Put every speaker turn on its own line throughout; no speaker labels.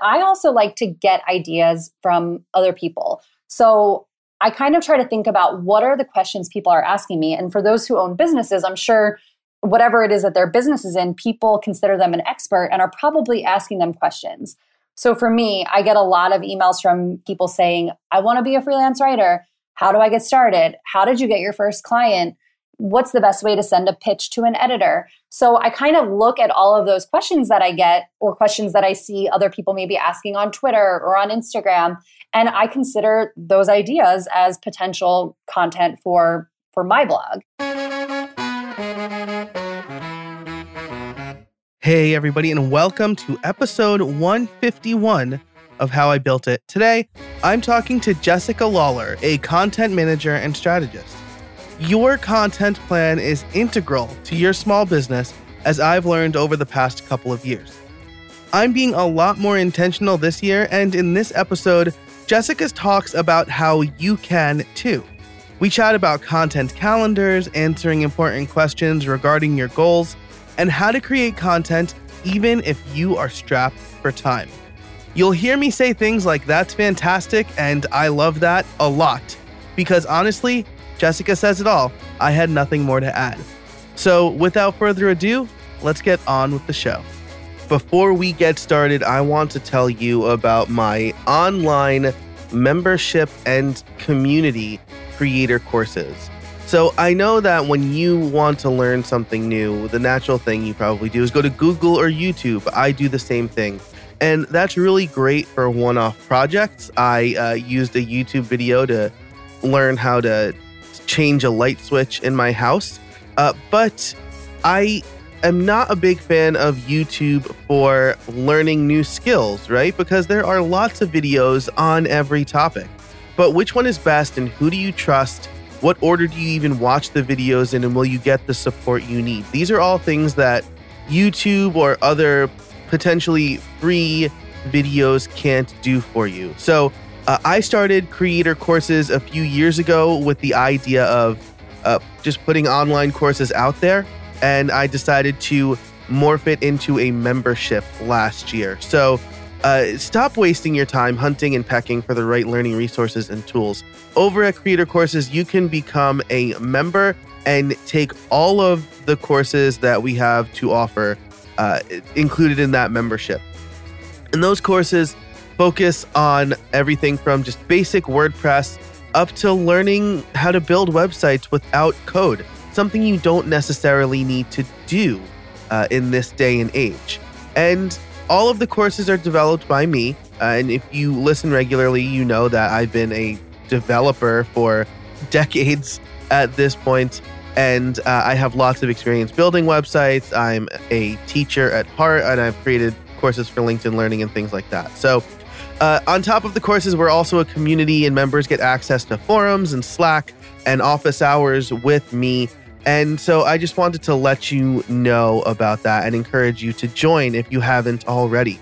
I also like to get ideas from other people. So I kind of try to think about what are the questions people are asking me. And for those who own businesses, I'm sure whatever it is that their business is in, people consider them an expert and are probably asking them questions. So for me, I get a lot of emails from people saying, I want to be a freelance writer. How do I get started? How did you get your first client? What's the best way to send a pitch to an editor? So I kind of look at all of those questions that I get or questions that I see other people maybe asking on Twitter or on Instagram and I consider those ideas as potential content for for my blog.
Hey, everybody, and welcome to episode 151 of How I Built It. Today, I'm talking to Jessica Lawler, a content manager and strategist. Your content plan is integral to your small business, as I've learned over the past couple of years. I'm being a lot more intentional this year, and in this episode, Jessica talks about how you can too. We chat about content calendars, answering important questions regarding your goals, and how to create content even if you are strapped for time. You'll hear me say things like, that's fantastic, and I love that a lot. Because honestly, Jessica says it all. I had nothing more to add. So without further ado, let's get on with the show. Before we get started, I want to tell you about my online membership and community creator courses. So I know that when you want to learn something new, the natural thing you probably do is go to Google or YouTube. I do the same thing. And that's really great for one off projects. I uh, used a YouTube video to learn how to change a light switch in my house. Uh, but I am not a big fan of YouTube for learning new skills, right? Because there are lots of videos on every topic. But which one is best and who do you trust? What order do you even watch the videos in and will you get the support you need? These are all things that YouTube or other potentially free videos can't do for you. So, uh, I started creator courses a few years ago with the idea of uh, just putting online courses out there and I decided to morph it into a membership last year. So uh, stop wasting your time hunting and pecking for the right learning resources and tools. Over at Creator Courses, you can become a member and take all of the courses that we have to offer uh, included in that membership. And those courses focus on everything from just basic WordPress up to learning how to build websites without code something you don't necessarily need to do uh, in this day and age. And all of the courses are developed by me. Uh, and if you listen regularly, you know that I've been a developer for decades at this point, and uh, I have lots of experience building websites. I'm a teacher at heart, and I've created courses for LinkedIn Learning and things like that. So, uh, on top of the courses, we're also a community, and members get access to forums and Slack and office hours with me and so I just wanted to let you know about that and encourage you to join if you haven't already.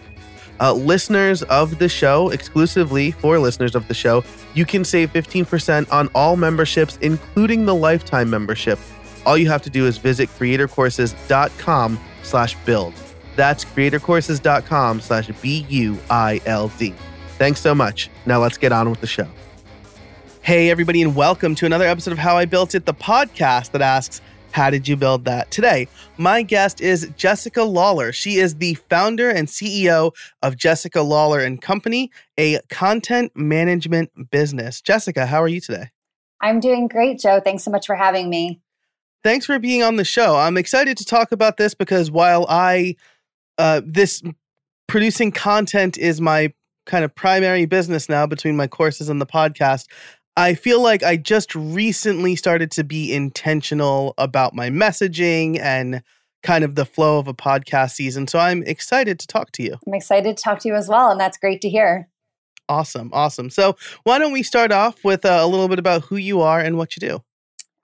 Uh, listeners of the show, exclusively for listeners of the show, you can save 15% on all memberships, including the lifetime membership. All you have to do is visit creatorcourses.com slash build. That's creatorcourses.com slash B-U-I-L-D. Thanks so much. Now let's get on with the show. Hey, everybody, and welcome to another episode of How I Built It, the podcast that asks, How did you build that? Today, my guest is Jessica Lawler. She is the founder and CEO of Jessica Lawler and Company, a content management business. Jessica, how are you today?
I'm doing great, Joe. Thanks so much for having me.
Thanks for being on the show. I'm excited to talk about this because while I, uh, this producing content is my kind of primary business now between my courses and the podcast. I feel like I just recently started to be intentional about my messaging and kind of the flow of a podcast season. So I'm excited to talk to you.
I'm excited to talk to you as well. And that's great to hear.
Awesome. Awesome. So why don't we start off with uh, a little bit about who you are and what you do?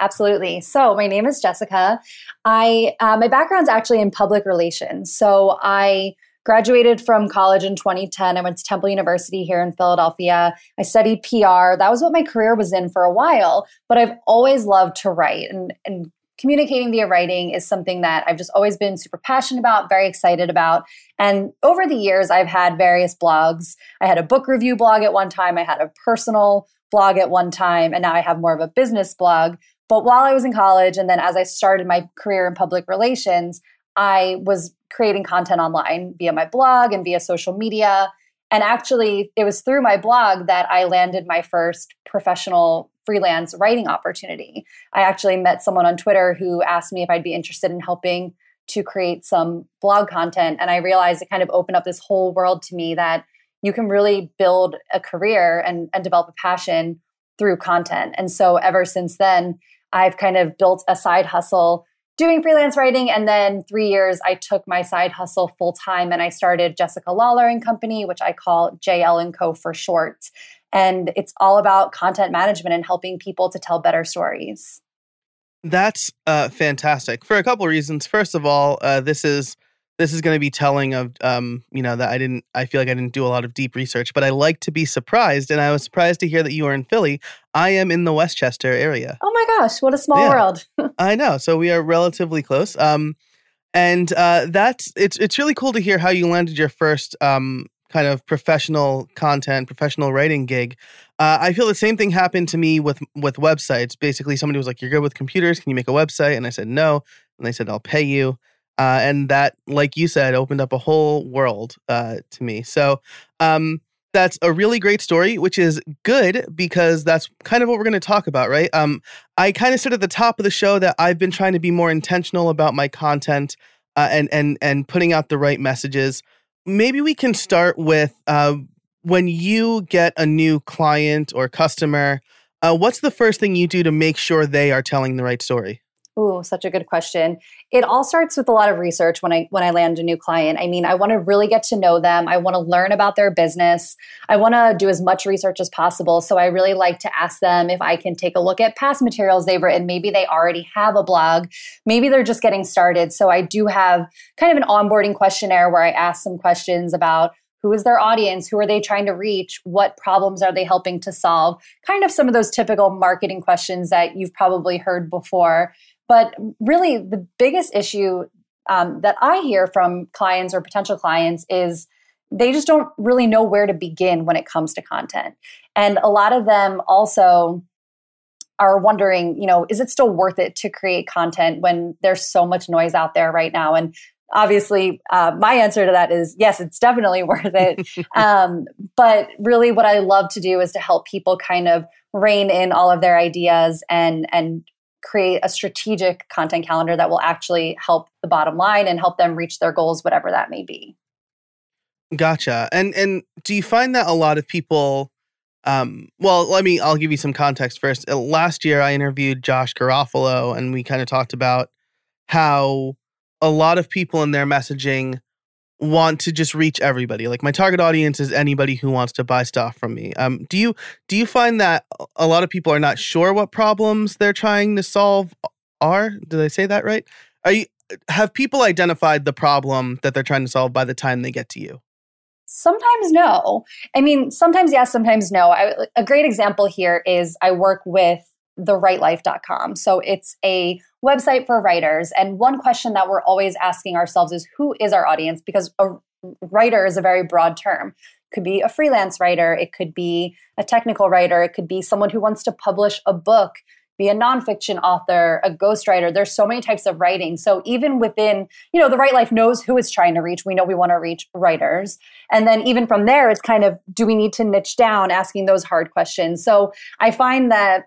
Absolutely. So my name is Jessica. I uh, my background's actually in public relations. So I Graduated from college in 2010. I went to Temple University here in Philadelphia. I studied PR. That was what my career was in for a while, but I've always loved to write and, and communicating via writing is something that I've just always been super passionate about, very excited about. And over the years, I've had various blogs. I had a book review blog at one time, I had a personal blog at one time, and now I have more of a business blog. But while I was in college, and then as I started my career in public relations, I was creating content online via my blog and via social media. And actually, it was through my blog that I landed my first professional freelance writing opportunity. I actually met someone on Twitter who asked me if I'd be interested in helping to create some blog content. And I realized it kind of opened up this whole world to me that you can really build a career and, and develop a passion through content. And so ever since then, I've kind of built a side hustle doing freelance writing. And then three years, I took my side hustle full time and I started Jessica Lawler and Company, which I call JL and Co for short. And it's all about content management and helping people to tell better stories.
That's uh, fantastic for a couple of reasons. First of all, uh, this is this is going to be telling of um, you know that I didn't I feel like I didn't do a lot of deep research, but I like to be surprised and I was surprised to hear that you are in Philly. I am in the West Chester area.
Oh my gosh, what a small yeah, world.
I know. So we are relatively close. Um and uh that's it's it's really cool to hear how you landed your first um kind of professional content, professional writing gig. Uh, I feel the same thing happened to me with with websites. Basically, somebody was like, "You're good with computers. Can you make a website?" And I said, "No." And they said, "I'll pay you." Uh, and that, like you said, opened up a whole world uh, to me. So um, that's a really great story, which is good because that's kind of what we're going to talk about, right? Um, I kind of said at the top of the show that I've been trying to be more intentional about my content uh, and and and putting out the right messages. Maybe we can start with uh, when you get a new client or customer. Uh, what's the first thing you do to make sure they are telling the right story?
Ooh, such a good question. It all starts with a lot of research when I when I land a new client. I mean, I want to really get to know them. I want to learn about their business. I want to do as much research as possible. So I really like to ask them if I can take a look at past materials they've written. Maybe they already have a blog. Maybe they're just getting started. So I do have kind of an onboarding questionnaire where I ask some questions about who is their audience? Who are they trying to reach? What problems are they helping to solve? Kind of some of those typical marketing questions that you've probably heard before. But really, the biggest issue um, that I hear from clients or potential clients is they just don't really know where to begin when it comes to content. And a lot of them also are wondering, you know, is it still worth it to create content when there's so much noise out there right now? And obviously, uh, my answer to that is yes, it's definitely worth it. um, but really, what I love to do is to help people kind of rein in all of their ideas and and create a strategic content calendar that will actually help the bottom line and help them reach their goals whatever that may be.
Gotcha. And and do you find that a lot of people um, well let me i'll give you some context first. Uh, last year i interviewed josh garofalo and we kind of talked about how a lot of people in their messaging want to just reach everybody. Like my target audience is anybody who wants to buy stuff from me. Um, do you do you find that a lot of people are not sure what problems they're trying to solve are? Did I say that right? Are you have people identified the problem that they're trying to solve by the time they get to you?
Sometimes no. I mean, sometimes yes, sometimes no. I, a great example here is I work with thewritelife.com. So it's a website for writers. And one question that we're always asking ourselves is who is our audience? Because a writer is a very broad term. It could be a freelance writer, it could be a technical writer, it could be someone who wants to publish a book, be a nonfiction author, a ghostwriter. There's so many types of writing. So even within, you know, the Write Life knows who it's trying to reach. We know we want to reach writers. And then even from there, it's kind of do we need to niche down, asking those hard questions. So I find that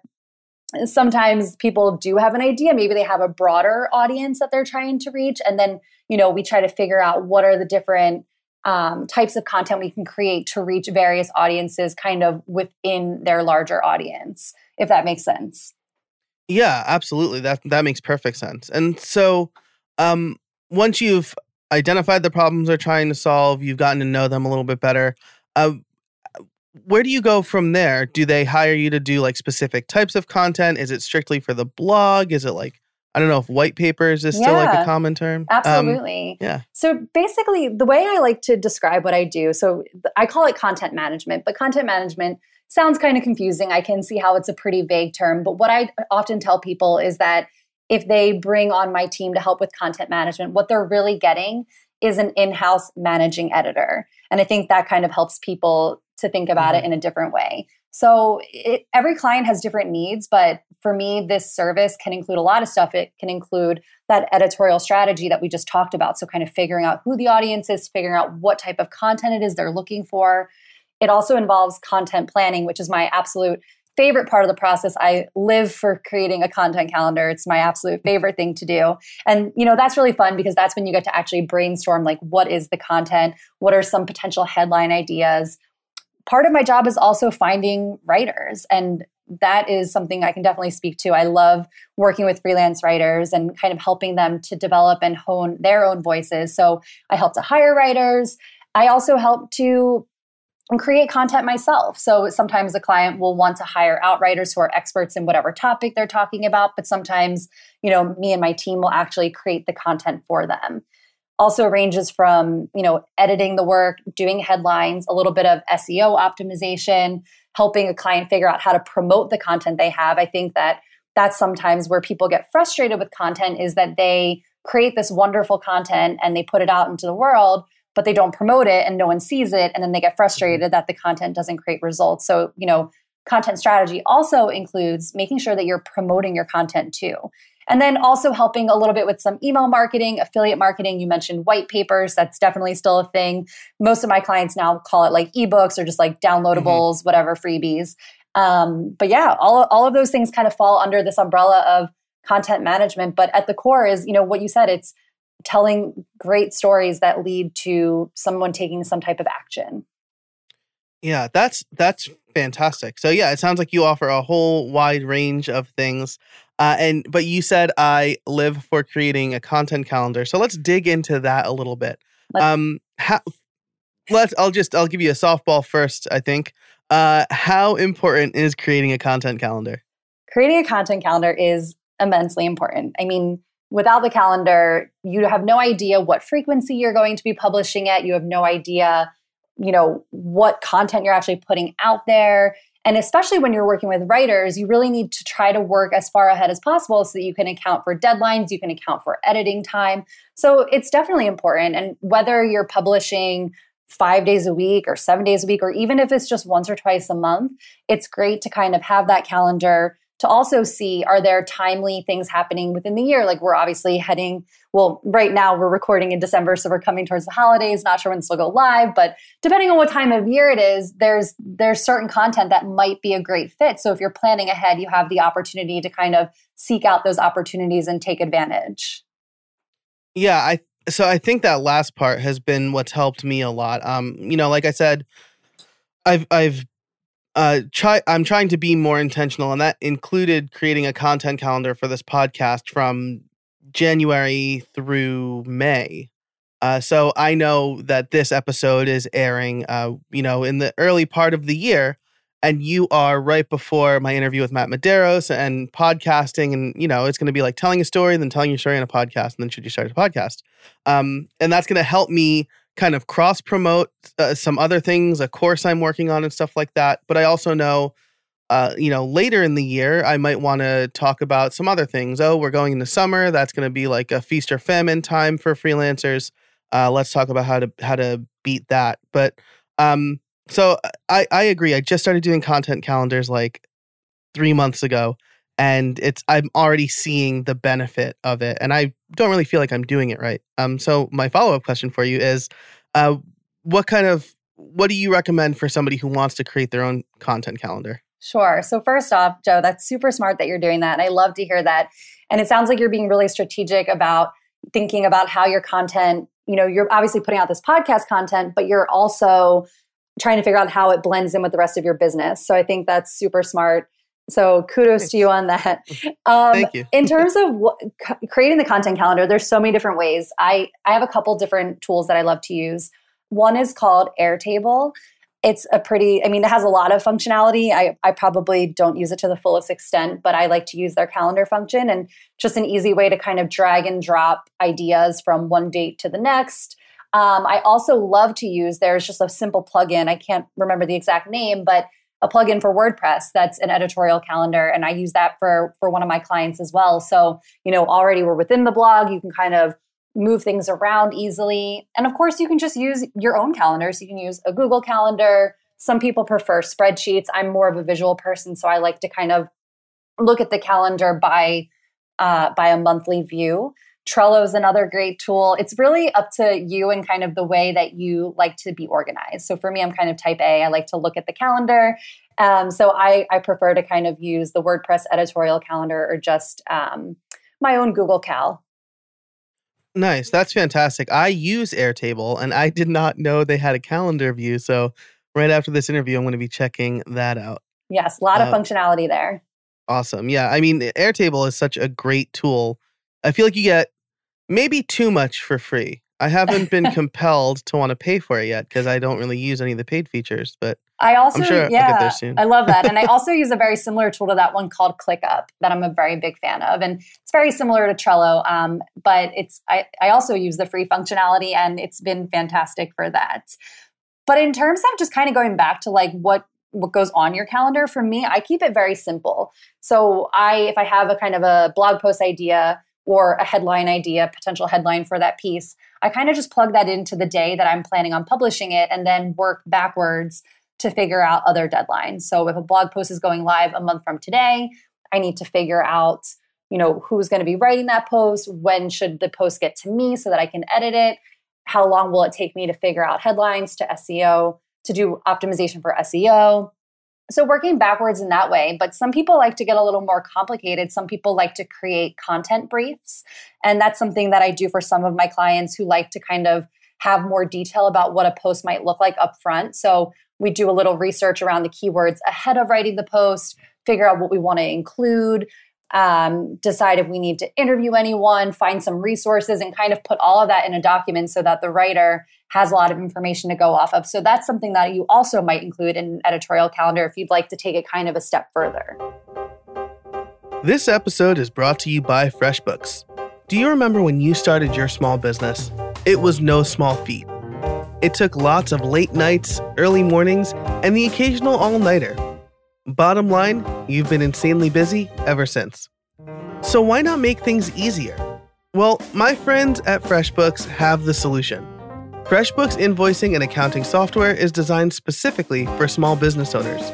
sometimes people do have an idea. Maybe they have a broader audience that they're trying to reach. And then you know we try to figure out what are the different um, types of content we can create to reach various audiences kind of within their larger audience if that makes sense.
Yeah absolutely. That that makes perfect sense. And so um once you've identified the problems they're trying to solve you've gotten to know them a little bit better uh, where do you go from there? Do they hire you to do like specific types of content? Is it strictly for the blog? Is it like I don't know if white papers is yeah, still like a common term.
Um, Absolutely.
Um, yeah.
So basically, the way I like to describe what I do, so I call it content management, but content management sounds kind of confusing. I can see how it's a pretty vague term, but what I often tell people is that if they bring on my team to help with content management, what they're really getting is an in house managing editor. And I think that kind of helps people to think about mm-hmm. it in a different way. So it, every client has different needs, but for me, this service can include a lot of stuff. It can include that editorial strategy that we just talked about. So, kind of figuring out who the audience is, figuring out what type of content it is they're looking for. It also involves content planning, which is my absolute favorite part of the process. I live for creating a content calendar. It's my absolute favorite thing to do. And you know, that's really fun because that's when you get to actually brainstorm like what is the content? What are some potential headline ideas? part of my job is also finding writers and that is something I can definitely speak to. I love working with freelance writers and kind of helping them to develop and hone their own voices. So I help to hire writers. I also help to create content myself. So sometimes a client will want to hire out writers who are experts in whatever topic they're talking about, but sometimes, you know, me and my team will actually create the content for them also ranges from you know editing the work doing headlines a little bit of seo optimization helping a client figure out how to promote the content they have i think that that's sometimes where people get frustrated with content is that they create this wonderful content and they put it out into the world but they don't promote it and no one sees it and then they get frustrated that the content doesn't create results so you know content strategy also includes making sure that you're promoting your content too and then also helping a little bit with some email marketing, affiliate marketing. You mentioned white papers. That's definitely still a thing. Most of my clients now call it like ebooks or just like downloadables, mm-hmm. whatever freebies. Um, but yeah, all, all of those things kind of fall under this umbrella of content management. But at the core is, you know, what you said, it's telling great stories that lead to someone taking some type of action.
Yeah, that's that's fantastic. So yeah, it sounds like you offer a whole wide range of things. Uh, and but you said I live for creating a content calendar. So let's dig into that a little bit. Let's, um, how, let's. I'll just. I'll give you a softball first. I think. Uh, how important is creating a content calendar?
Creating a content calendar is immensely important. I mean, without the calendar, you have no idea what frequency you're going to be publishing at. You have no idea, you know, what content you're actually putting out there. And especially when you're working with writers, you really need to try to work as far ahead as possible so that you can account for deadlines, you can account for editing time. So it's definitely important. And whether you're publishing five days a week or seven days a week, or even if it's just once or twice a month, it's great to kind of have that calendar to also see are there timely things happening within the year? Like we're obviously heading well right now we're recording in december so we're coming towards the holidays. Not sure when this will go live but depending on what time of year it is there's there's certain content that might be a great fit. So if you're planning ahead you have the opportunity to kind of seek out those opportunities and take advantage.
Yeah i so i think that last part has been what's helped me a lot. Um you know like i said i've i've uh, try I'm trying to be more intentional, and that included creating a content calendar for this podcast from January through May. Uh, so I know that this episode is airing, uh, you know, in the early part of the year, and you are right before my interview with Matt Medeiros and podcasting, and you know, it's going to be like telling a story, then telling your story in a podcast, and then should you start a podcast? Um, and that's going to help me kind of cross promote uh, some other things, a course I'm working on and stuff like that. But I also know, uh, you know, later in the year, I might want to talk about some other things. Oh, we're going into summer. That's going to be like a feast or famine time for freelancers. Uh, let's talk about how to how to beat that. But um, so I I agree. I just started doing content calendars like three months ago, and it's I'm already seeing the benefit of it, and I don't really feel like I'm doing it right. Um, so my follow up question for you is, uh, what kind of what do you recommend for somebody who wants to create their own content calendar?
Sure. So first off, Joe, that's super smart that you're doing that, and I love to hear that. And it sounds like you're being really strategic about thinking about how your content. You know, you're obviously putting out this podcast content, but you're also trying to figure out how it blends in with the rest of your business. So I think that's super smart. So kudos Thanks. to you on that.
Um, Thank you.
in terms of what, creating the content calendar, there's so many different ways. I I have a couple different tools that I love to use. One is called Airtable. It's a pretty, I mean, it has a lot of functionality. I, I probably don't use it to the fullest extent, but I like to use their calendar function and just an easy way to kind of drag and drop ideas from one date to the next. Um, I also love to use, there's just a simple plugin. I can't remember the exact name, but a plugin for WordPress that's an editorial calendar, and I use that for for one of my clients as well. So you know, already we're within the blog. You can kind of move things around easily, and of course, you can just use your own calendars. You can use a Google Calendar. Some people prefer spreadsheets. I'm more of a visual person, so I like to kind of look at the calendar by uh, by a monthly view. Trello is another great tool. It's really up to you and kind of the way that you like to be organized. So for me, I'm kind of type A. I like to look at the calendar. Um, so I, I prefer to kind of use the WordPress editorial calendar or just um, my own Google Cal.
Nice. That's fantastic. I use Airtable and I did not know they had a calendar view. So right after this interview, I'm going to be checking that out.
Yes, a lot of uh, functionality there.
Awesome. Yeah. I mean, Airtable is such a great tool. I feel like you get maybe too much for free. I haven't been compelled to want to pay for it yet because I don't really use any of the paid features, but
I also, sure yeah, I love that. And I also use a very similar tool to that one called ClickUp that I'm a very big fan of. And it's very similar to Trello, um, but it's I, I also use the free functionality and it's been fantastic for that. But in terms of just kind of going back to like what what goes on your calendar, for me, I keep it very simple. So I if I have a kind of a blog post idea, or a headline idea, potential headline for that piece, I kind of just plug that into the day that I'm planning on publishing it and then work backwards to figure out other deadlines. So if a blog post is going live a month from today, I need to figure out, you know, who's going to be writing that post, when should the post get to me so that I can edit it, how long will it take me to figure out headlines to SEO, to do optimization for SEO, so working backwards in that way but some people like to get a little more complicated. Some people like to create content briefs. And that's something that i do for some of my clients who like to kind of have more detail about what a post might look like up front. So we do a little research around the keywords ahead of writing the post figure out what we want to include um, decide if we need to interview anyone, find some resources, and kind of put all of that in a document so that the writer has a lot of information to go off of. So that's something that you also might include in an editorial calendar if you'd like to take it kind of a step further.
This episode is brought to you by FreshBooks. Do you remember when you started your small business? It was no small feat. It took lots of late nights, early mornings, and the occasional all nighter Bottom line, you've been insanely busy ever since. So why not make things easier? Well, my friends at FreshBooks have the solution. FreshBooks invoicing and accounting software is designed specifically for small business owners.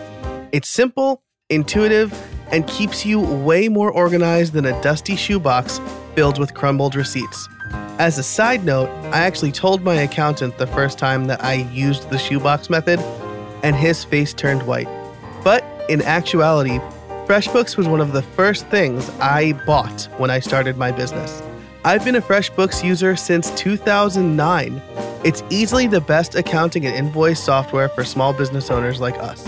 It's simple, intuitive, and keeps you way more organized than a dusty shoebox filled with crumbled receipts. As a side note, I actually told my accountant the first time that I used the shoebox method, and his face turned white. But in actuality, FreshBooks was one of the first things I bought when I started my business. I've been a FreshBooks user since 2009. It's easily the best accounting and invoice software for small business owners like us.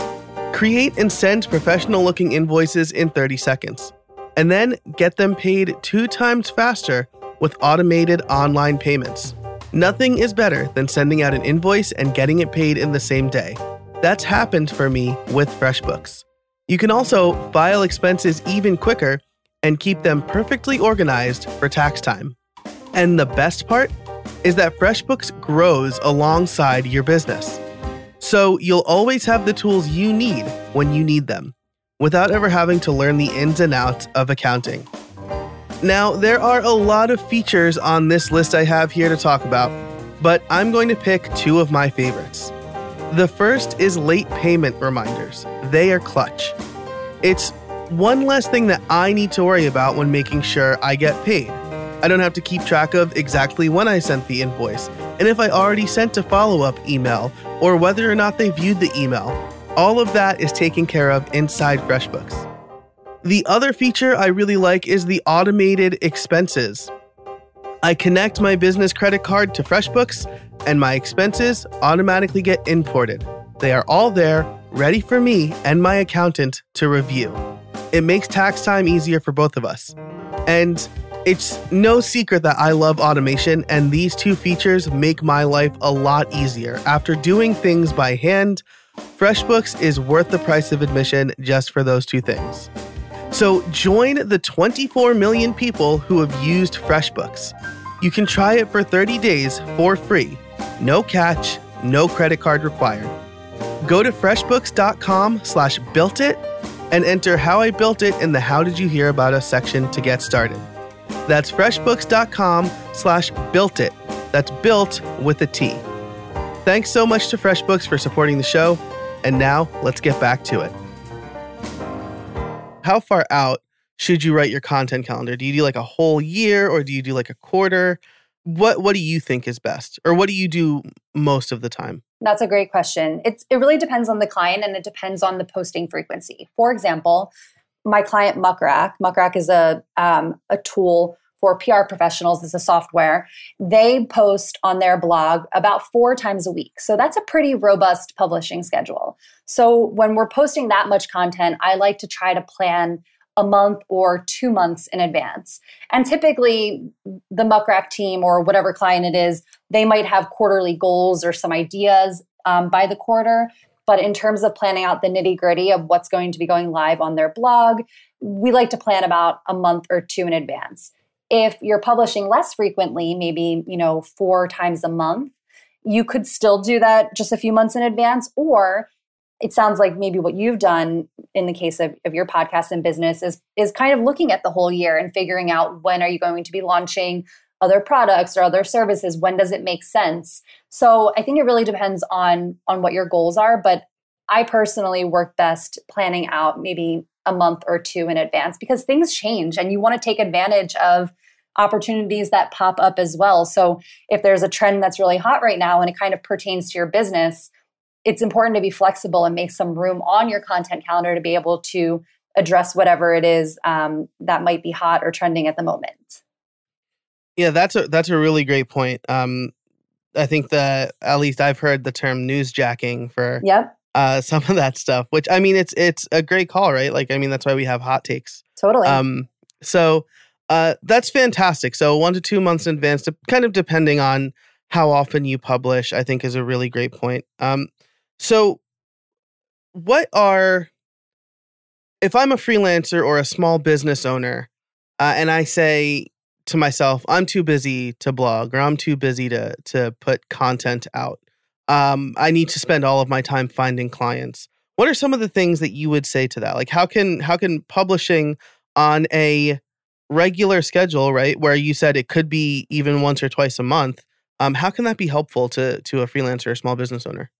Create and send professional looking invoices in 30 seconds, and then get them paid two times faster with automated online payments. Nothing is better than sending out an invoice and getting it paid in the same day. That's happened for me with FreshBooks. You can also file expenses even quicker and keep them perfectly organized for tax time. And the best part is that FreshBooks grows alongside your business. So you'll always have the tools you need when you need them, without ever having to learn the ins and outs of accounting. Now, there are a lot of features on this list I have here to talk about, but I'm going to pick two of my favorites. The first is late payment reminders. They are clutch. It's one less thing that I need to worry about when making sure I get paid. I don't have to keep track of exactly when I sent the invoice, and if I already sent a follow up email, or whether or not they viewed the email. All of that is taken care of inside FreshBooks. The other feature I really like is the automated expenses. I connect my business credit card to FreshBooks and my expenses automatically get imported. They are all there, ready for me and my accountant to review. It makes tax time easier for both of us. And it's no secret that I love automation, and these two features make my life a lot easier. After doing things by hand, FreshBooks is worth the price of admission just for those two things. So join the 24 million people who have used FreshBooks. You can try it for 30 days for free no catch, no credit card required. Go to freshbooks.com slash built it and enter how I built it in the how did you hear about us section to get started. That's freshbooks.com slash built it. That's built with a T. Thanks so much to FreshBooks for supporting the show. And now let's get back to it. How far out should you write your content calendar? Do you do like a whole year or do you do like a quarter? What what do you think is best? Or what do you do most of the time?
That's a great question. It's it really depends on the client and it depends on the posting frequency. For example, my client Muck Rack, Muckrack is a um, a tool for PR professionals. It's a software. They post on their blog about four times a week. So that's a pretty robust publishing schedule. So when we're posting that much content, I like to try to plan a month or two months in advance. And typically, the Muck Rack team or whatever client it is, they might have quarterly goals or some ideas um, by the quarter. But in terms of planning out the nitty gritty of what's going to be going live on their blog, we like to plan about a month or two in advance. If you're publishing less frequently, maybe, you know, four times a month, you could still do that just a few months in advance. Or it sounds like maybe what you've done in the case of, of your podcast and business is is kind of looking at the whole year and figuring out when are you going to be launching other products or other services when does it make sense so i think it really depends on on what your goals are but i personally work best planning out maybe a month or two in advance because things change and you want to take advantage of opportunities that pop up as well so if there's a trend that's really hot right now and it kind of pertains to your business it's important to be flexible and make some room on your content calendar to be able to address whatever it is um, that might be hot or trending at the moment.
Yeah, that's a that's a really great point. Um, I think that at least I've heard the term newsjacking for
yep.
uh, some of that stuff. Which I mean, it's it's a great call, right? Like, I mean, that's why we have hot takes.
Totally.
Um, so uh, that's fantastic. So one to two months in advance, kind of depending on how often you publish, I think is a really great point. Um, so, what are, if I'm a freelancer or a small business owner, uh, and I say to myself, I'm too busy to blog or I'm too busy to to put content out. Um, I need to spend all of my time finding clients. What are some of the things that you would say to that? Like, how can how can publishing on a regular schedule, right, where you said it could be even once or twice a month, um, how can that be helpful to to a freelancer or small business owner?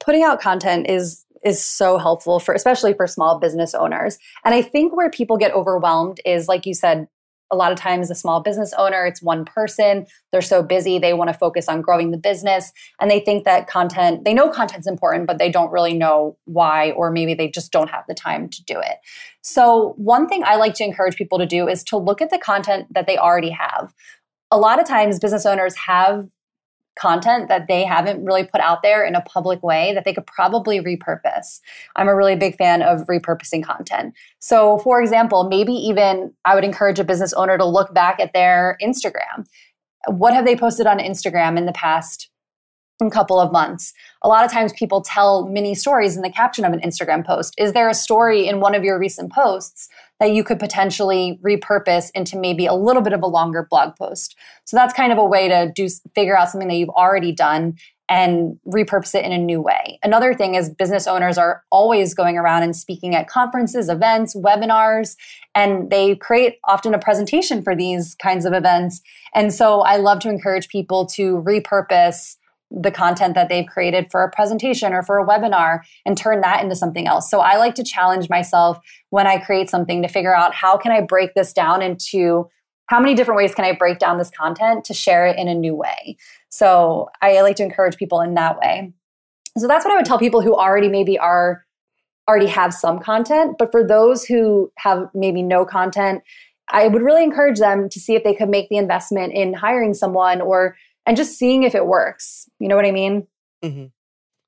putting out content is is so helpful for especially for small business owners. And I think where people get overwhelmed is like you said a lot of times a small business owner it's one person. They're so busy they want to focus on growing the business and they think that content they know content's important but they don't really know why or maybe they just don't have the time to do it. So one thing i like to encourage people to do is to look at the content that they already have. A lot of times business owners have content that they haven't really put out there in a public way that they could probably repurpose. I'm a really big fan of repurposing content. So, for example, maybe even I would encourage a business owner to look back at their Instagram. What have they posted on Instagram in the past couple of months. A lot of times people tell mini stories in the caption of an Instagram post. Is there a story in one of your recent posts that you could potentially repurpose into maybe a little bit of a longer blog post? So that's kind of a way to do figure out something that you've already done and repurpose it in a new way. Another thing is business owners are always going around and speaking at conferences, events, webinars, and they create often a presentation for these kinds of events. And so I love to encourage people to repurpose the content that they've created for a presentation or for a webinar and turn that into something else. So I like to challenge myself when I create something to figure out how can I break this down into how many different ways can I break down this content to share it in a new way. So I like to encourage people in that way. So that's what I would tell people who already maybe are already have some content, but for those who have maybe no content, I would really encourage them to see if they could make the investment in hiring someone or and just seeing if it works. You know what I mean?
Mm-hmm.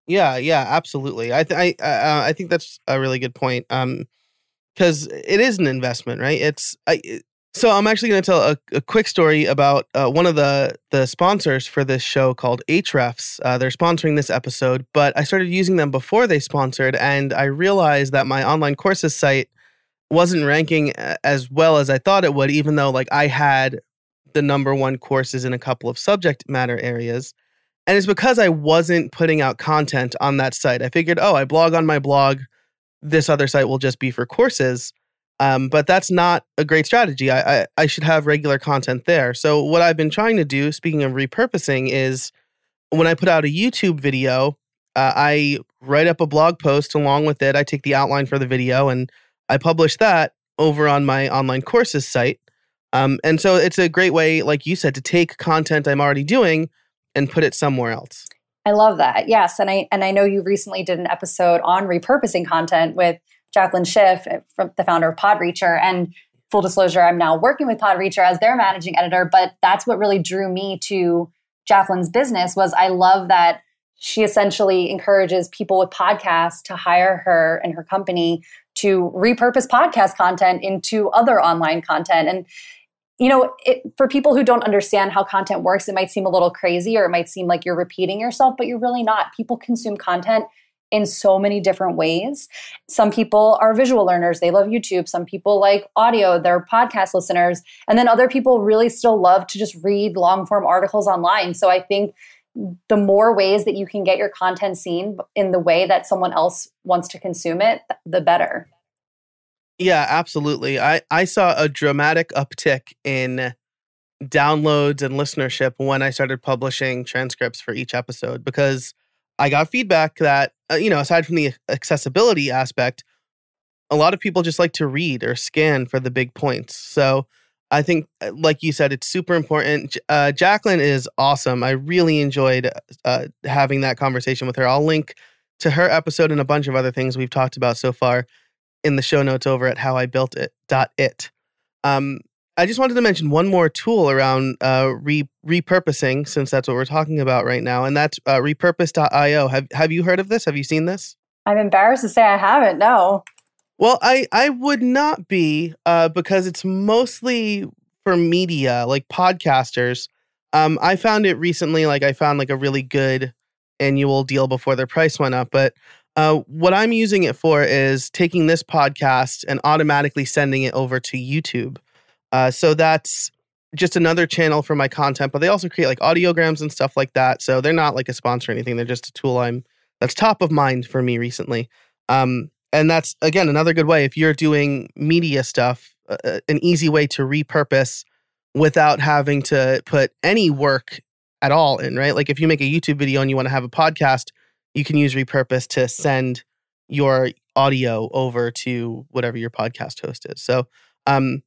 Yeah, yeah, absolutely. I th- I uh, I think that's a really good point. Um, because it is an investment, right? It's I. so I'm actually going to tell a, a, quick story about uh, one of the the sponsors for this show called Ahrefs. Uh, they're sponsoring this episode, but I started using them before they sponsored, and I realized that my online courses site wasn't ranking as well as I thought it would, even though like I had the number one courses in a couple of subject matter areas. And it's because I wasn't putting out content on that site. I figured, oh, I blog on my blog. This other site will just be for courses. Um, but that's not a great strategy. I, I, I should have regular content there. So what I've been trying to do, speaking of repurposing, is when I put out a YouTube video, uh, I write up a blog post along with it. I take the outline for the video and I publish that over on my online courses site. Um, and so it's a great way, like you said, to take content I'm already doing and put it somewhere else.
I love that. Yes, and I and I know you recently did an episode on repurposing content with Jacqueline Schiff, uh, from the founder of Podreacher, and full disclosure, I'm now working with Podreacher as their managing editor. But that's what really drew me to Jacqueline's business was I love that she essentially encourages people with podcasts to hire her and her company to repurpose podcast content into other online content and you know it, for people who don't understand how content works it might seem a little crazy or it might seem like you're repeating yourself but you're really not people consume content in so many different ways. Some people are visual learners, they love YouTube. Some people like audio, they're podcast listeners. And then other people really still love to just read long form articles online. So I think the more ways that you can get your content seen in the way that someone else wants to consume it, the better.
Yeah, absolutely. I, I saw a dramatic uptick in downloads and listenership when I started publishing transcripts for each episode because I got feedback that, uh, you know, aside from the accessibility aspect, a lot of people just like to read or scan for the big points. So I think, uh, like you said, it's super important. Uh, Jacqueline is awesome. I really enjoyed uh, having that conversation with her. I'll link to her episode and a bunch of other things we've talked about so far in the show notes over at howibuiltit.it. Um, I just wanted to mention one more tool around uh, re- repurposing, since that's what we're talking about right now, and that's uh, repurpose.io. Have Have you heard of this? Have you seen this?
I'm embarrassed to say I haven't. No.
Well, I I would not be uh, because it's mostly for media, like podcasters. Um, I found it recently. Like I found like a really good annual deal before their price went up, but uh, what I'm using it for is taking this podcast and automatically sending it over to YouTube. Uh, so that's just another channel for my content, but they also create like audiograms and stuff like that. So they're not like a sponsor or anything. They're just a tool I'm that's top of mind for me recently. Um, and that's again another good way if you're doing media stuff, uh, uh an easy way to repurpose without having to put any work at all in, right? Like if you make a YouTube video and you want to have a podcast, you can use repurpose to send your audio over to whatever your podcast host is. So um,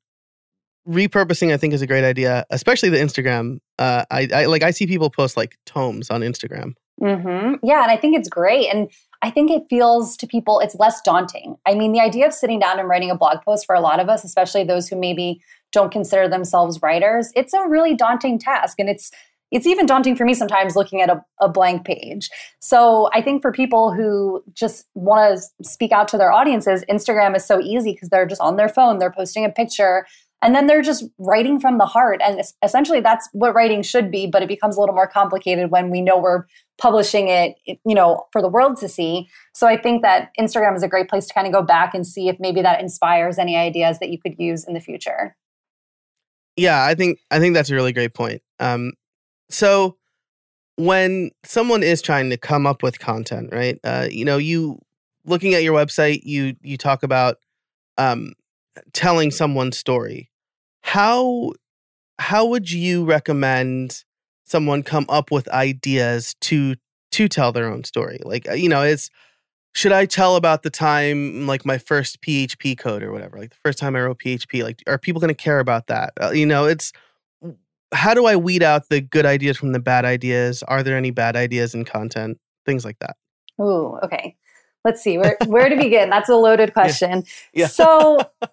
repurposing i think is a great idea especially the instagram uh i, I like i see people post like tomes on instagram
mm-hmm. yeah and i think it's great and i think it feels to people it's less daunting i mean the idea of sitting down and writing a blog post for a lot of us especially those who maybe don't consider themselves writers it's a really daunting task and it's it's even daunting for me sometimes looking at a, a blank page. So I think for people who just want to speak out to their audiences, Instagram is so easy because they're just on their phone, they're posting a picture, and then they're just writing from the heart and essentially that's what writing should be but it becomes a little more complicated when we know we're publishing it you know for the world to see. So i think that instagram is a great place to kind of go back and see if maybe that inspires any ideas that you could use in the future.
Yeah i think i think that's a really great point. Um, so when someone is trying to come up with content right uh, you know you looking at your website you you talk about um, telling someone's story. How how would you recommend someone come up with ideas to to tell their own story? Like uh, you know it's should i tell about the time like my first php code or whatever like the first time i wrote php like are people going to care about that? Uh, you know it's how do i weed out the good ideas from the bad ideas? Are there any bad ideas in content? Things like that.
Ooh, okay. Let's see where where to begin? That's a loaded question. Yeah. yeah. so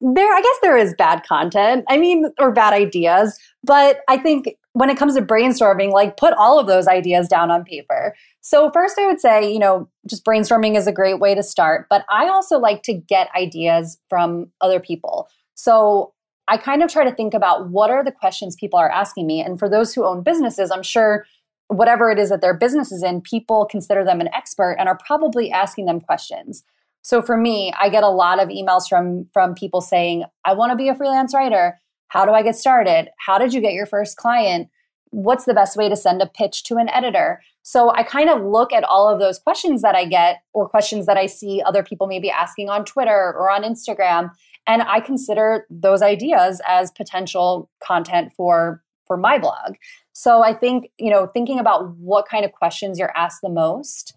there i guess there is bad content i mean or bad ideas but i think when it comes to brainstorming like put all of those ideas down on paper. So first i would say you know just brainstorming is a great way to start but i also like to get ideas from other people. So i kind of try to think about what are the questions people are asking me and for those who own businesses i'm sure whatever it is that their business is in people consider them an expert and are probably asking them questions so for me, I get a lot of emails from from people saying, "I want to be a freelance writer. How do I get started? How did you get your first client? what's the best way to send a pitch to an editor? So I kind of look at all of those questions that I get or questions that I see other people maybe asking on Twitter or on Instagram and I consider those ideas as potential content for for my blog. So I think, you know, thinking about what kind of questions you're asked the most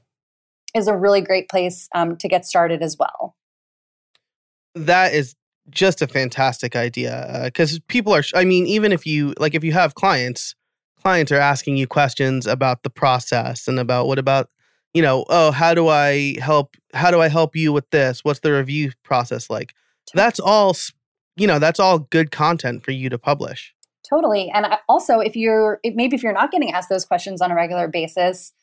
is a really great place um, to get started as well.
That is just a fantastic idea because uh, people are, I mean, even if you, like, if you have clients, clients are asking you questions about the process and about what about, you know, oh, how do I help, how do I help you with this? What's the review process like? That's all, you know, that's all good content for you to publish.
Totally. And also, if you're maybe if you're not getting asked those questions on a regular basis,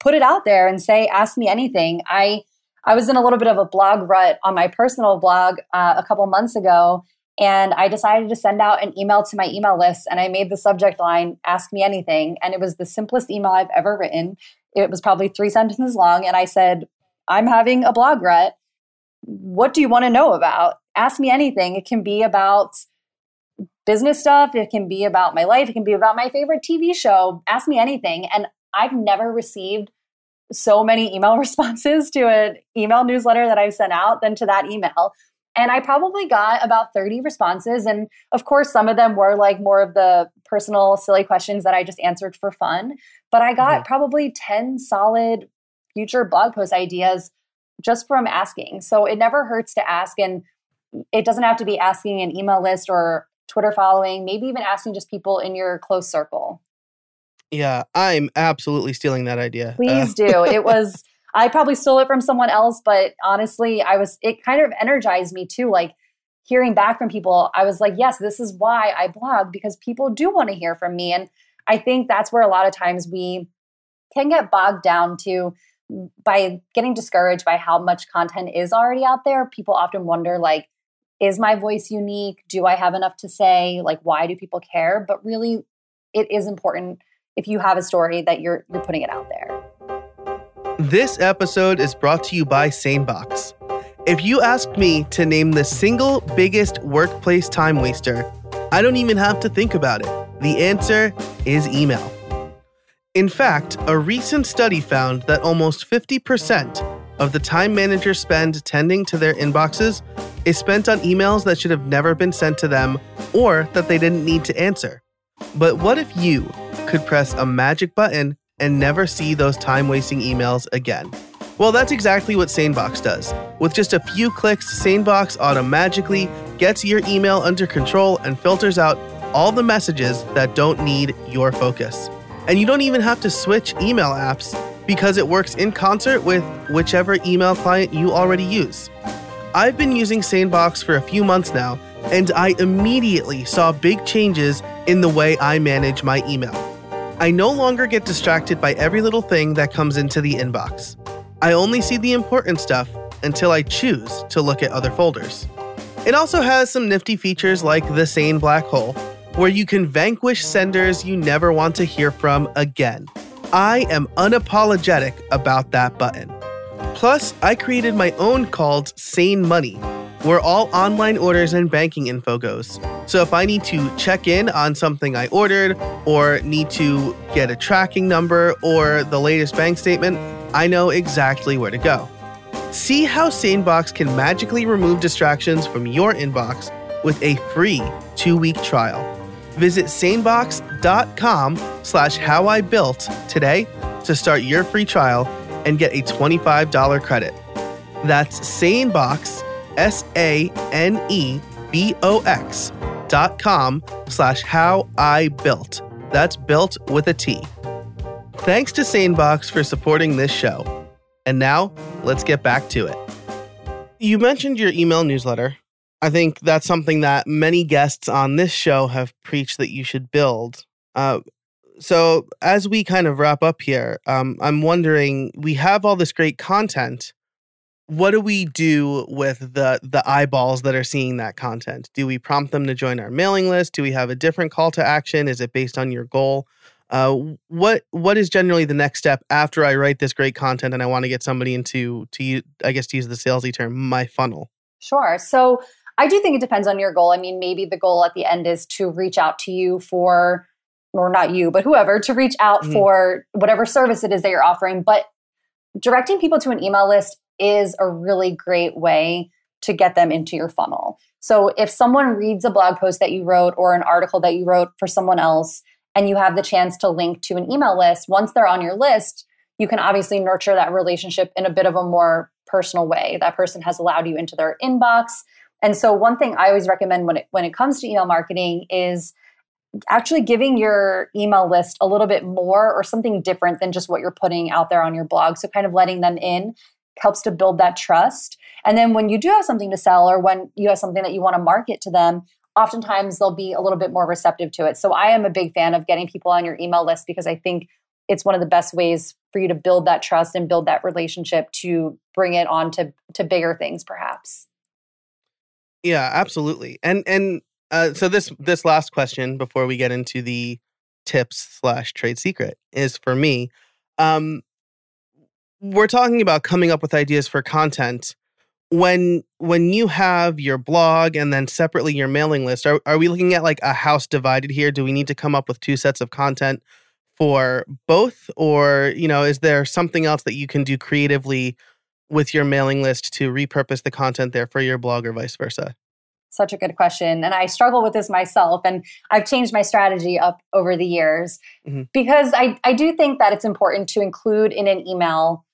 put it out there and say, "Ask me anything." I I was in a little bit of a blog rut on my personal blog uh, a couple months ago, and I decided to send out an email to my email list, and I made the subject line "Ask me anything," and it was the simplest email I've ever written. It was probably three sentences long, and I said, "I'm having a blog rut. What do you want to know about? Ask me anything. It can be about." business stuff. It can be about my life. It can be about my favorite TV show. Ask me anything. And I've never received so many email responses to an email newsletter that I've sent out than to that email. And I probably got about 30 responses. And of course, some of them were like more of the personal, silly questions that I just answered for fun. But I got mm-hmm. probably 10 solid future blog post ideas just from asking. So it never hurts to ask. And it doesn't have to be asking an email list or Twitter following, maybe even asking just people in your close circle.
Yeah, I'm absolutely stealing that idea.
Uh, Please uh. do. It was I probably stole it from someone else, but honestly, I was it kind of energized me too like hearing back from people. I was like, yes, this is why I blog because people do want to hear from me and I think that's where a lot of times we can get bogged down to by getting discouraged by how much content is already out there. People often wonder like is my voice unique? Do I have enough to say? Like, why do people care? But really, it is important if you have a story that you're you're putting it out there.
This episode is brought to you by SaneBox. If you ask me to name the single biggest workplace time waster, I don't even have to think about it. The answer is email. In fact, a recent study found that almost 50% of the time managers spend tending to their inboxes is spent on emails that should have never been sent to them or that they didn't need to answer. But what if you could press a magic button and never see those time wasting emails again? Well, that's exactly what SaneBox does. With just a few clicks, SaneBox automatically gets your email under control and filters out all the messages that don't need your focus. And you don't even have to switch email apps because it works in concert with whichever email client you already use. I've been using SaneBox for a few months now, and I immediately saw big changes in the way I manage my email. I no longer get distracted by every little thing that comes into the inbox. I only see the important stuff until I choose to look at other folders. It also has some nifty features like the Sane Black Hole, where you can vanquish senders you never want to hear from again. I am unapologetic about that button. Plus, I created my own called Sane Money, where all online orders and banking info goes. So if I need to check in on something I ordered, or need to get a tracking number or the latest bank statement, I know exactly where to go. See how SaneBox can magically remove distractions from your inbox with a free two-week trial. Visit sanebox.com slash howibuilt today to start your free trial and get a $25 credit. That's SaneBox, S A N E B O X dot com slash how I built. That's built with a T. Thanks to SaneBox for supporting this show. And now, let's get back to it. You mentioned your email newsletter. I think that's something that many guests on this show have preached that you should build. Uh, so as we kind of wrap up here, um, I'm wondering we have all this great content. What do we do with the the eyeballs that are seeing that content? Do we prompt them to join our mailing list? Do we have a different call to action? Is it based on your goal? Uh, what what is generally the next step after I write this great content and I want to get somebody into to I guess to use the salesy term my funnel?
Sure. So I do think it depends on your goal. I mean, maybe the goal at the end is to reach out to you for or not you, but whoever, to reach out mm-hmm. for whatever service it is that you're offering. But directing people to an email list is a really great way to get them into your funnel. So if someone reads a blog post that you wrote or an article that you wrote for someone else, and you have the chance to link to an email list, once they're on your list, you can obviously nurture that relationship in a bit of a more personal way. That person has allowed you into their inbox. And so one thing I always recommend when it when it comes to email marketing is actually giving your email list a little bit more or something different than just what you're putting out there on your blog. So kind of letting them in helps to build that trust. And then when you do have something to sell or when you have something that you want to market to them, oftentimes they'll be a little bit more receptive to it. So I am a big fan of getting people on your email list because I think it's one of the best ways for you to build that trust and build that relationship to bring it on to to bigger things perhaps.
Yeah, absolutely. And and uh, so this this last question before we get into the tips slash trade secret is for me. Um, we're talking about coming up with ideas for content when when you have your blog and then separately your mailing list are, are we looking at like a house divided here do we need to come up with two sets of content for both or you know is there something else that you can do creatively with your mailing list to repurpose the content there for your blog or vice versa?
Such a good question and i struggle with this myself and i've changed my strategy up over the years mm-hmm. because I, I do think that it's important to include in an email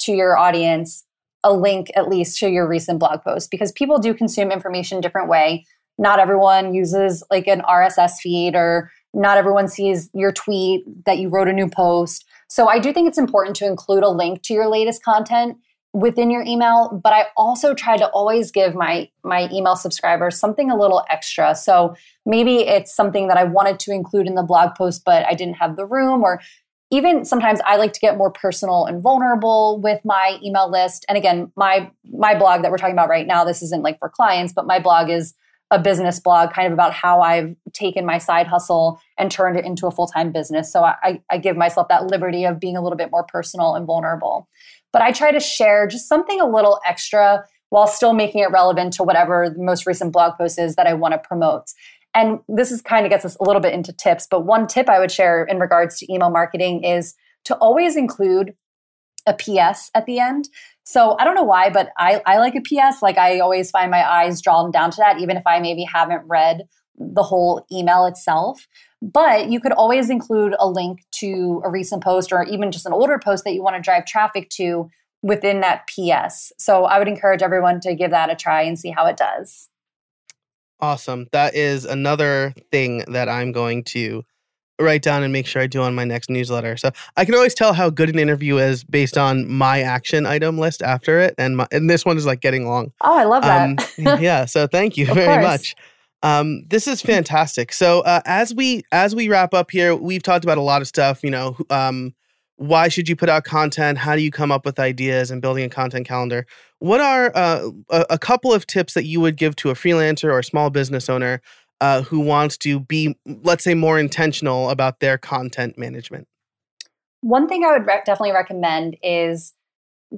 to your audience a link at least to your recent blog post because people do consume information different way. Not everyone uses like an rss feed or not everyone sees your tweet that you wrote a new post. So i do think it's important to include a link to your latest content within your email but i also try to always give my my email subscribers something a little extra so maybe it's something that i wanted to include in the blog post but i didn't have the room or even sometimes I like to get more personal and vulnerable with my email list. And again, my my blog that we're talking about right now, this isn't like for clients, but my blog is a business blog kind of about how I've taken my side hustle and turned it into a full-time business. So I, I give myself that liberty of being a little bit more personal and vulnerable. But I try to share just something a little extra while still making it relevant to whatever the most recent blog post is that I want to promote. And this is kind of gets us a little bit into tips, but one tip I would share in regards to email marketing is to always include a PS at the end. So I don't know why, but I, I like a PS. Like I always find my eyes drawn down to that, even if I maybe haven't read the whole email itself. But you could always include a link to a recent post or even just an older post that you want to drive traffic to within that PS. So I would encourage everyone to give that a try and see how it does.
Awesome. That is another thing that I'm going to write down and make sure I do on my next newsletter. So I can always tell how good an interview is based on my action item list after it, and my, and this one is like getting long.
Oh, I love that.
Um, yeah. So thank you very course. much. Um, this is fantastic. So uh, as we as we wrap up here, we've talked about a lot of stuff. You know, um, why should you put out content? How do you come up with ideas and building a content calendar? What are uh, a, a, couple of tips that you would give to a freelancer or a small business owner uh, who wants to be, let's say, more intentional about their content management?
One thing I would re- definitely recommend is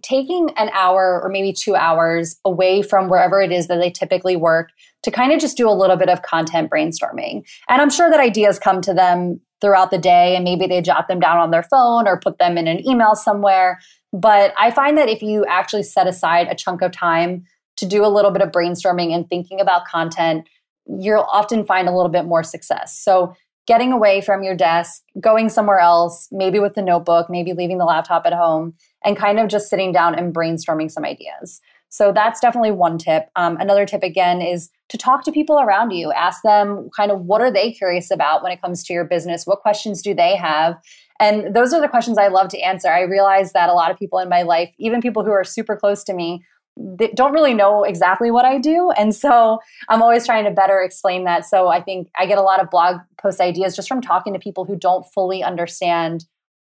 taking an hour or maybe two hours away from wherever it is that they typically work to kind of just do a little bit of content brainstorming. And I'm sure that ideas come to them throughout the day and maybe they jot them down on their phone or put them in an email somewhere. But I find that if you actually set aside a chunk of time to do a little bit of brainstorming and thinking about content, you'll often find a little bit more success. So, getting away from your desk, going somewhere else, maybe with the notebook, maybe leaving the laptop at home, and kind of just sitting down and brainstorming some ideas. So that's definitely one tip. Um, another tip again is to talk to people around you. Ask them kind of what are they curious about when it comes to your business? What questions do they have? And those are the questions I love to answer. I realize that a lot of people in my life, even people who are super close to me, they don't really know exactly what I do. And so I'm always trying to better explain that. So I think I get a lot of blog post ideas just from talking to people who don't fully understand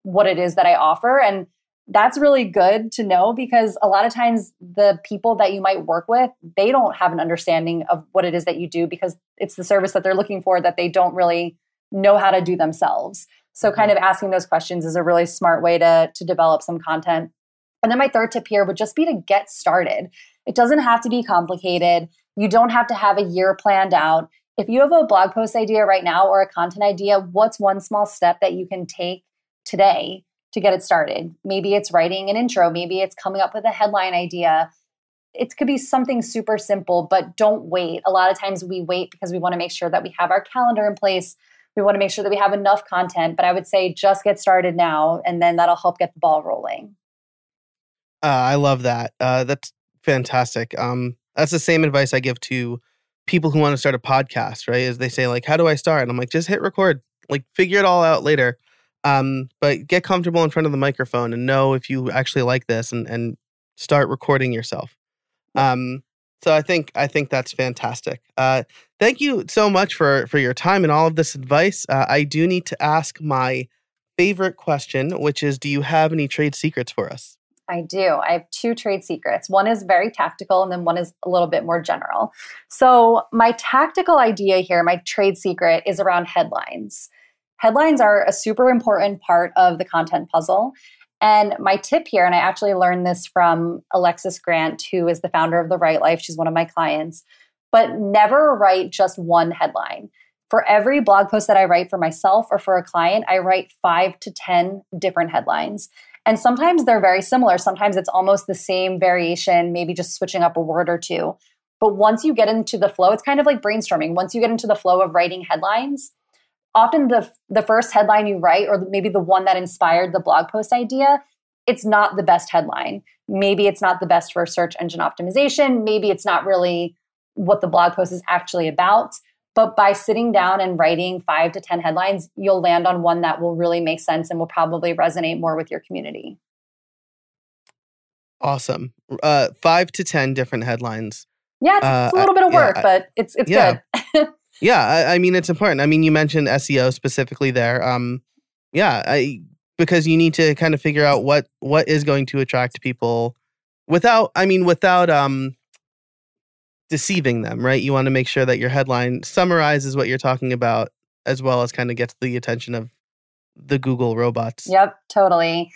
what it is that I offer. And that's really good to know because a lot of times the people that you might work with they don't have an understanding of what it is that you do because it's the service that they're looking for that they don't really know how to do themselves so mm-hmm. kind of asking those questions is a really smart way to to develop some content and then my third tip here would just be to get started it doesn't have to be complicated you don't have to have a year planned out if you have a blog post idea right now or a content idea, what's one small step that you can take today to get it started? Maybe it's writing an intro, maybe it's coming up with a headline idea. It could be something super simple, but don't wait. A lot of times we wait because we want to make sure that we have our calendar in place. We want to make sure that we have enough content, but I would say just get started now, and then that'll help get the ball rolling.
Uh, I love that. Uh, that's fantastic. Um, that's the same advice I give to people who want to start a podcast, right? Is they say like, "How do I start?" And I'm like, "Just hit record. Like, figure it all out later." Um, but get comfortable in front of the microphone and know if you actually like this, and and start recording yourself. Um, so I think I think that's fantastic. Uh, thank you so much for for your time and all of this advice. Uh, I do need to ask my favorite question, which is, do you have any trade secrets for us?
I do. I have two trade secrets. One is very tactical, and then one is a little bit more general. So, my tactical idea here, my trade secret, is around headlines. Headlines are a super important part of the content puzzle. And my tip here, and I actually learned this from Alexis Grant, who is the founder of The Write Life, she's one of my clients, but never write just one headline. For every blog post that I write for myself or for a client, I write five to 10 different headlines. And sometimes they're very similar. Sometimes it's almost the same variation, maybe just switching up a word or two. But once you get into the flow, it's kind of like brainstorming. Once you get into the flow of writing headlines, often the the first headline you write or maybe the one that inspired the blog post idea, it's not the best headline. Maybe it's not the best for search engine optimization, maybe it's not really what the blog post is actually about. But by sitting down and writing five to 10 headlines, you'll land on one that will really make sense and will probably resonate more with your community.
Awesome. Uh, five to 10 different headlines.
Yeah, it's, uh, it's a little bit of work, yeah, but it's, it's
yeah.
good.
yeah, I, I, mean, it's important. I mean, you mentioned SEO specifically there. Um, yeah, I, because you need to kind of figure out what what is going to attract people without i mean without um deceiving them, right? You want to make sure that your headline summarizes what you're talking about as well as kind of gets the attention of the Google robots.
Yep, totally.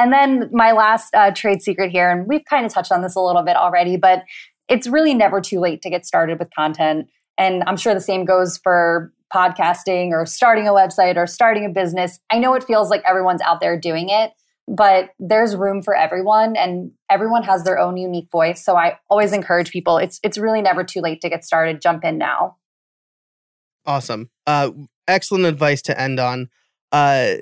And then my last uh, trade secret here, and we've kind of touched on this a little bit already, but it's really never too late to get started with content. And I'm sure the same goes for podcasting or starting a website or starting a business. I know it feels like everyone's out there doing it, but there's room for everyone and everyone has their own unique voice so i always encourage people it's it's really never too late to get started jump in now
awesome uh excellent advice to end on uh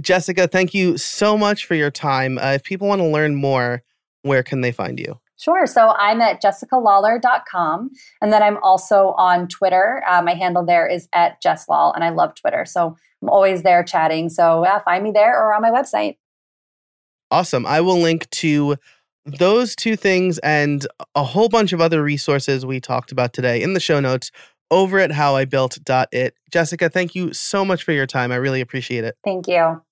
jessica thank you so much for your time uh, if people want to learn more where can they find you
Sure. So I'm at jessicalawlor.com. And then I'm also on Twitter. Uh, my handle there is at jesslaw, and I love Twitter. So I'm always there chatting. So yeah, find me there or on my website.
Awesome. I will link to those two things and a whole bunch of other resources we talked about today in the show notes over at howibuilt.it. Jessica, thank you so much for your time. I really appreciate it.
Thank you.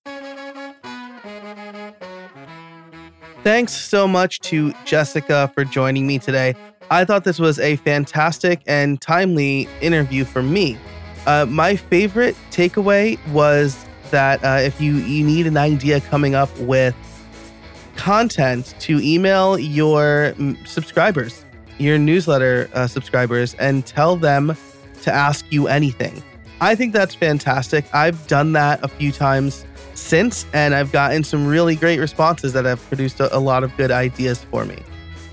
Thanks so much to Jessica for joining me today. I thought this was a fantastic and timely interview for me. Uh, my favorite takeaway was that uh, if you, you need an idea coming up with content to email your subscribers, your newsletter uh, subscribers, and tell them to ask you anything. I think that's fantastic. I've done that a few times since, and I've gotten some really great responses that have produced a, a lot of good ideas for me.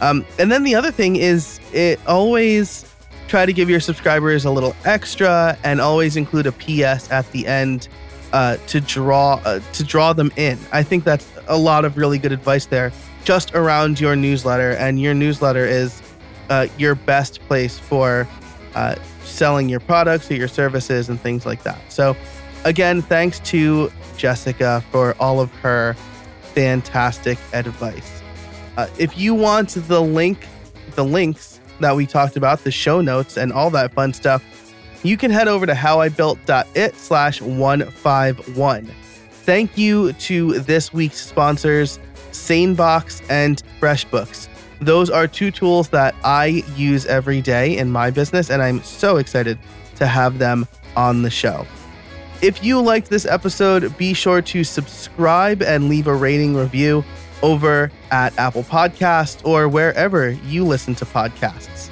Um, and then the other thing is, it always try to give your subscribers a little extra, and always include a PS at the end uh, to draw uh, to draw them in. I think that's a lot of really good advice there, just around your newsletter. And your newsletter is uh, your best place for uh, selling your products or your services and things like that. So, again, thanks to Jessica for all of her fantastic advice. Uh, if you want the link, the links that we talked about, the show notes, and all that fun stuff you can head over to howibuilt.it slash 151. Thank you to this week's sponsors, SaneBox and FreshBooks. Those are two tools that I use every day in my business, and I'm so excited to have them on the show. If you liked this episode, be sure to subscribe and leave a rating review over at Apple Podcast or wherever you listen to podcasts.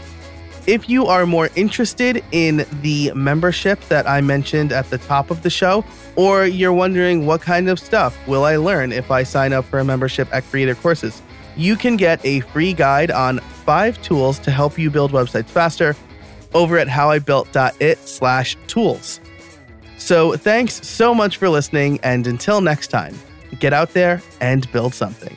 If you are more interested in the membership that I mentioned at the top of the show, or you're wondering what kind of stuff will I learn if I sign up for a membership at Creator Courses, you can get a free guide on five tools to help you build websites faster over at howibuilt.it slash tools. So thanks so much for listening, and until next time, get out there and build something.